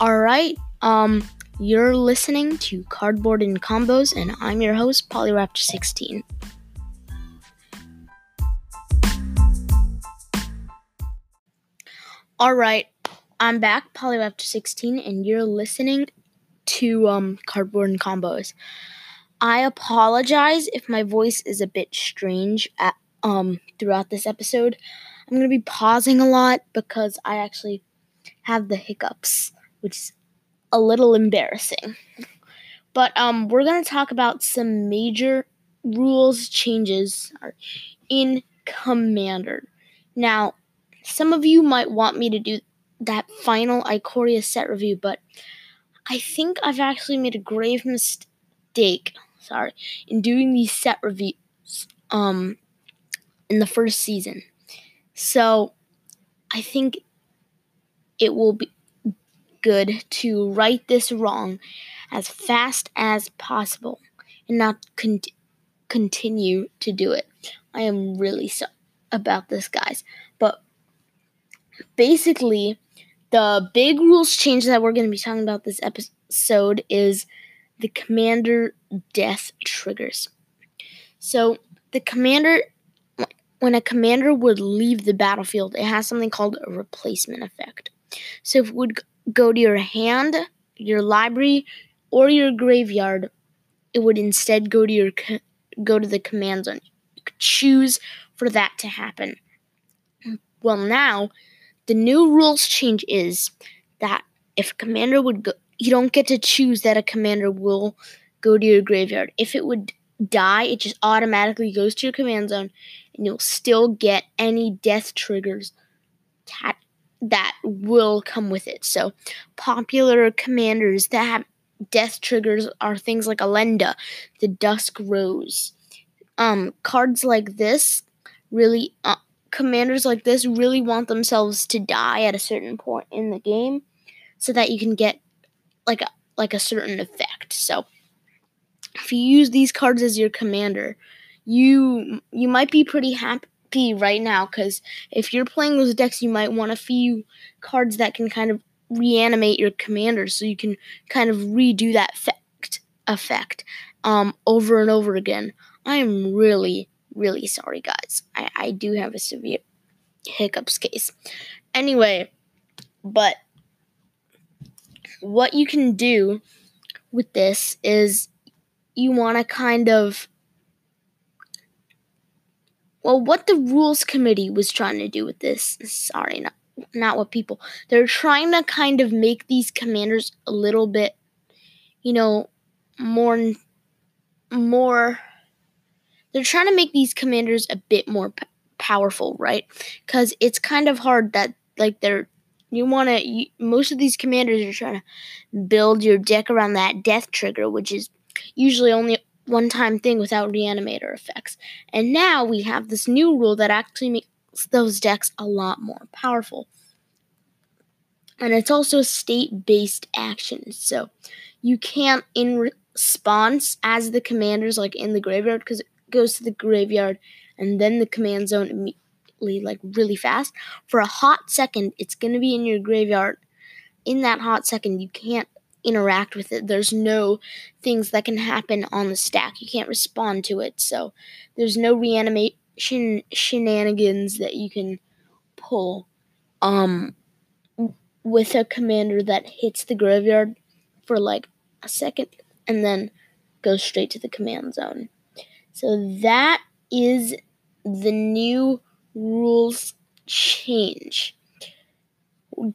All right. Um, you're listening to Cardboard and Combos, and I'm your host, Polyraptor16. All right, I'm back, Polyraptor16, and you're listening to um, Cardboard and Combos. I apologize if my voice is a bit strange at, um, throughout this episode. I'm going to be pausing a lot because I actually have the hiccups, which is a little embarrassing. But um, we're going to talk about some major rules changes in Commander. Now, some of you might want me to do that final Ikoria set review, but I think I've actually made a grave mistake, sorry, in doing these set reviews um in the first season. So, I think it will be good to right this wrong as fast as possible and not con- continue to do it. I am really sorry about this, guys. But basically, the big rules change that we're going to be talking about this episode is the commander death triggers. So, the commander, when a commander would leave the battlefield, it has something called a replacement effect. So, if it would go to your hand, your library, or your graveyard, it would instead go to your go to the command zone. You could choose for that to happen. Well, now the new rules change is that if a commander would go, you don't get to choose that a commander will go to your graveyard. If it would die, it just automatically goes to your command zone, and you'll still get any death triggers that that will come with it. So, popular commanders that have death triggers are things like Elenda, the Dusk Rose. Um, cards like this really, uh, commanders like this really want themselves to die at a certain point in the game, so that you can get like a like a certain effect. So, if you use these cards as your commander, you you might be pretty happy right now because if you're playing those decks, you might want a few cards that can kind of reanimate your commander so you can kind of redo that effect effect um, over and over again. I am really, really sorry, guys. I, I do have a severe hiccups case. Anyway, but what you can do with this is you want to kind of well what the rules committee was trying to do with this sorry not not what people they're trying to kind of make these commanders a little bit you know more more they're trying to make these commanders a bit more p- powerful right? Because it's kind of hard that like they're you want to most of these commanders are trying to build your deck around that death trigger which is usually only one time thing without reanimator effects and now we have this new rule that actually makes those decks a lot more powerful. And it's also a state based action. So you can't, in response, as the commanders, like in the graveyard, because it goes to the graveyard and then the command zone immediately, like really fast. For a hot second, it's going to be in your graveyard. In that hot second, you can't interact with it. There's no things that can happen on the stack. You can't respond to it. So there's no reanimation shenanigans that you can pull um with a commander that hits the graveyard for like a second and then goes straight to the command zone. So that is the new rules change.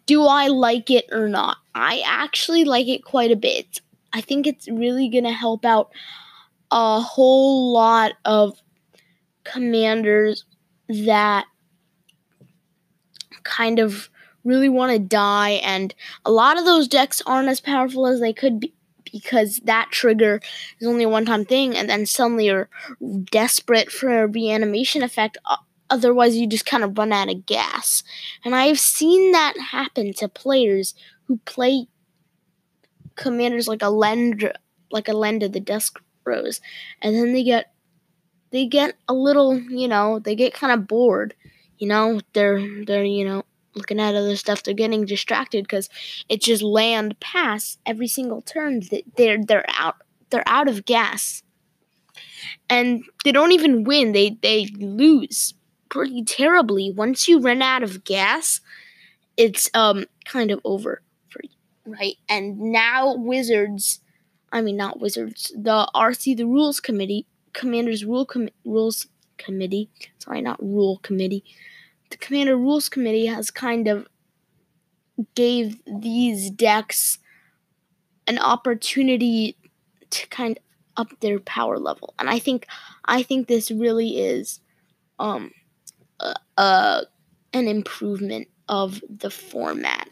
Do I like it or not? I actually like it quite a bit. I think it's really going to help out a whole lot of commanders that kind of really want to die, and a lot of those decks aren't as powerful as they could be because that trigger is only a one time thing, and then suddenly you're desperate for a reanimation effect. Uh, Otherwise, you just kind of run out of gas. And I've seen that happen to players who play commanders like Elenda, like Elenda of the Dusk Rose, and then they get they get a little, you know, they get kind of bored. You know, they're they're you know looking at other stuff. They're getting distracted because it's just land pass every single turn. That they're they're out they're out of gas, and they don't even win. They they lose pretty terribly. Once you run out of gas, it's um kind of over for you, right? And now Wizards, I mean not Wizards, the RC the Rules Committee, Commanders Rule Com- Rules Committee, sorry, not Rule Committee the Commander Rules Committee has kind of gave these decks an opportunity to kind of up their power level. And I think I think this really is um uh, an improvement of the format.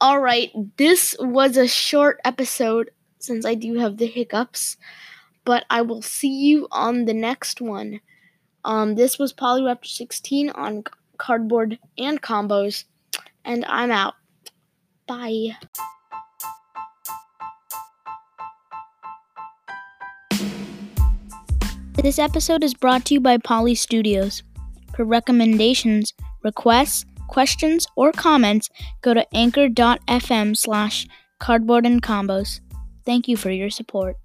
All right, this was a short episode since I do have the hiccups, but I will see you on the next one. Um, this was Polyraptor 16 on cardboard and combos, and I'm out. Bye. This episode is brought to you by Poly Studios. For recommendations, requests, questions, or comments, go to anchor.fm slash cardboard and combos. Thank you for your support.